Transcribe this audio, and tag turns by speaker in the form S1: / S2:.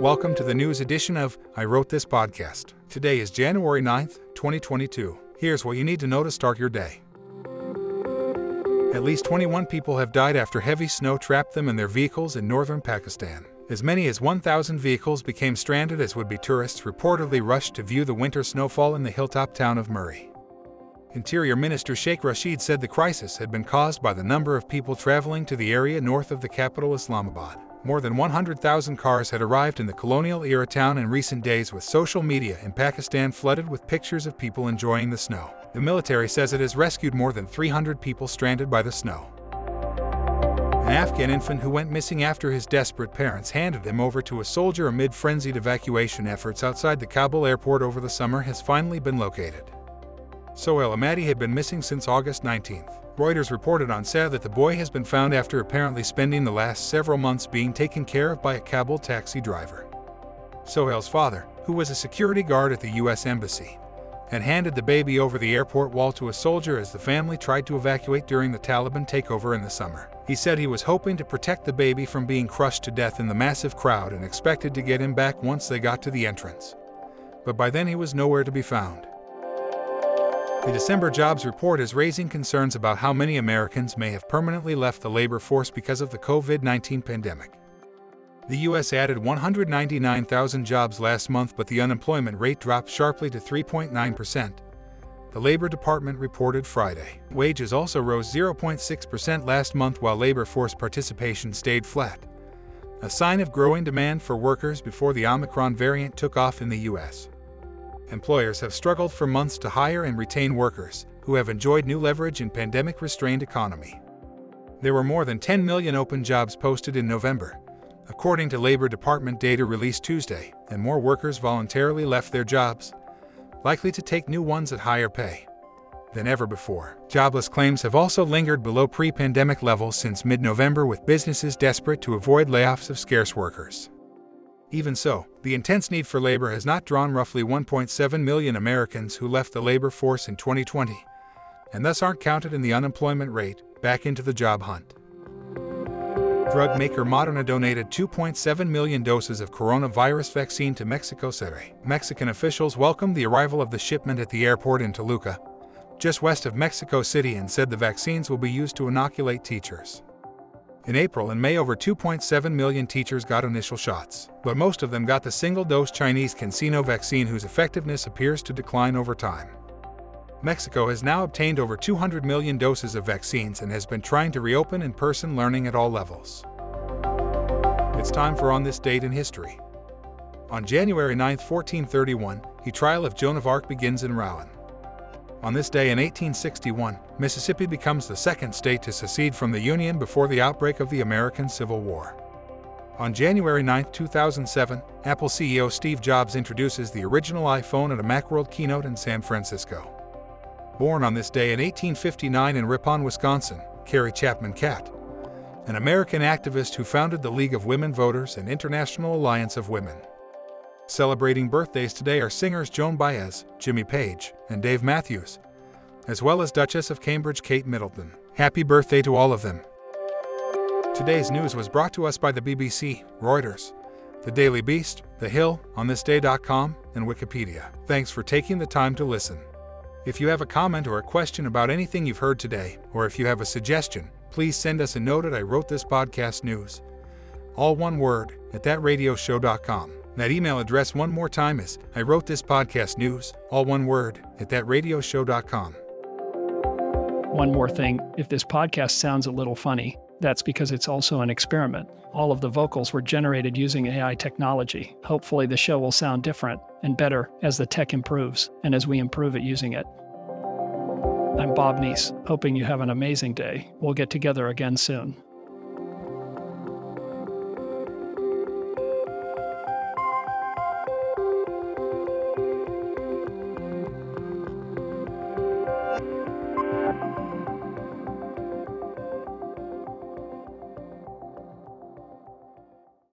S1: Welcome to the news edition of I Wrote This podcast. Today is January 9th, 2022. Here's what you need to know to start your day. At least 21 people have died after heavy snow trapped them in their vehicles in northern Pakistan. As many as 1,000 vehicles became stranded as would be tourists reportedly rushed to view the winter snowfall in the hilltop town of Murree. Interior Minister Sheikh Rashid said the crisis had been caused by the number of people traveling to the area north of the capital Islamabad. More than 100,000 cars had arrived in the colonial era town in recent days, with social media in Pakistan flooded with pictures of people enjoying the snow. The military says it has rescued more than 300 people stranded by the snow. An Afghan infant who went missing after his desperate parents handed him over to a soldier amid frenzied evacuation efforts outside the Kabul airport over the summer has finally been located. Sohail Ahmadi had been missing since August 19th. Reuters reported on Saturday that the boy has been found after apparently spending the last several months being taken care of by a Kabul taxi driver. Sohail's father, who was a security guard at the U.S. Embassy, had handed the baby over the airport wall to a soldier as the family tried to evacuate during the Taliban takeover in the summer. He said he was hoping to protect the baby from being crushed to death in the massive crowd and expected to get him back once they got to the entrance. But by then he was nowhere to be found. The December jobs report is raising concerns about how many Americans may have permanently left the labor force because of the COVID 19 pandemic. The U.S. added 199,000 jobs last month, but the unemployment rate dropped sharply to 3.9%. The Labor Department reported Friday. Wages also rose 0.6% last month while labor force participation stayed flat, a sign of growing demand for workers before the Omicron variant took off in the U.S employers have struggled for months to hire and retain workers who have enjoyed new leverage in pandemic restrained economy. There were more than 10 million open jobs posted in November, according to Labor Department data released Tuesday, and more workers voluntarily left their jobs, likely to take new ones at higher pay than ever before. Jobless claims have also lingered below pre pandemic levels since mid November, with businesses desperate to avoid layoffs of scarce workers. Even so, the intense need for labor has not drawn roughly 1.7 million Americans who left the labor force in 2020, and thus aren't counted in the unemployment rate, back into the job hunt. Drug maker Moderna donated 2.7 million doses of coronavirus vaccine to Mexico City. Mexican officials welcomed the arrival of the shipment at the airport in Toluca, just west of Mexico City, and said the vaccines will be used to inoculate teachers. In April and May, over 2.7 million teachers got initial shots, but most of them got the single dose Chinese CanSino vaccine whose effectiveness appears to decline over time. Mexico has now obtained over 200 million doses of vaccines and has been trying to reopen in person learning at all levels. It's time for On This Date in History. On January 9, 1431, the trial of Joan of Arc begins in Rouen. On this day in 1861, Mississippi becomes the second state to secede from the Union before the outbreak of the American Civil War. On January 9, 2007, Apple CEO Steve Jobs introduces the original iPhone at a Macworld keynote in San Francisco. Born on this day in 1859 in Ripon, Wisconsin, Carrie Chapman Catt, an American activist who founded the League of Women Voters and International Alliance of Women. Celebrating birthdays today are singers Joan Baez, Jimmy Page, and Dave Matthews, as well as Duchess of Cambridge Kate Middleton. Happy birthday to all of them. Today's news was brought to us by the BBC, Reuters, The Daily Beast, The Hill, OnThisDay.com, and Wikipedia. Thanks for taking the time to listen. If you have a comment or a question about anything you've heard today, or if you have a suggestion, please send us a note at I wrote this podcast news. All one word at thatradioshow.com. That email address one more time is I wrote this podcast news, all one word, at thatradioshow.com.
S2: One more thing if this podcast sounds a little funny, that's because it's also an experiment. All of the vocals were generated using AI technology. Hopefully, the show will sound different and better as the tech improves and as we improve at using it. I'm Bob Neese, hoping you have an amazing day. We'll get together again soon.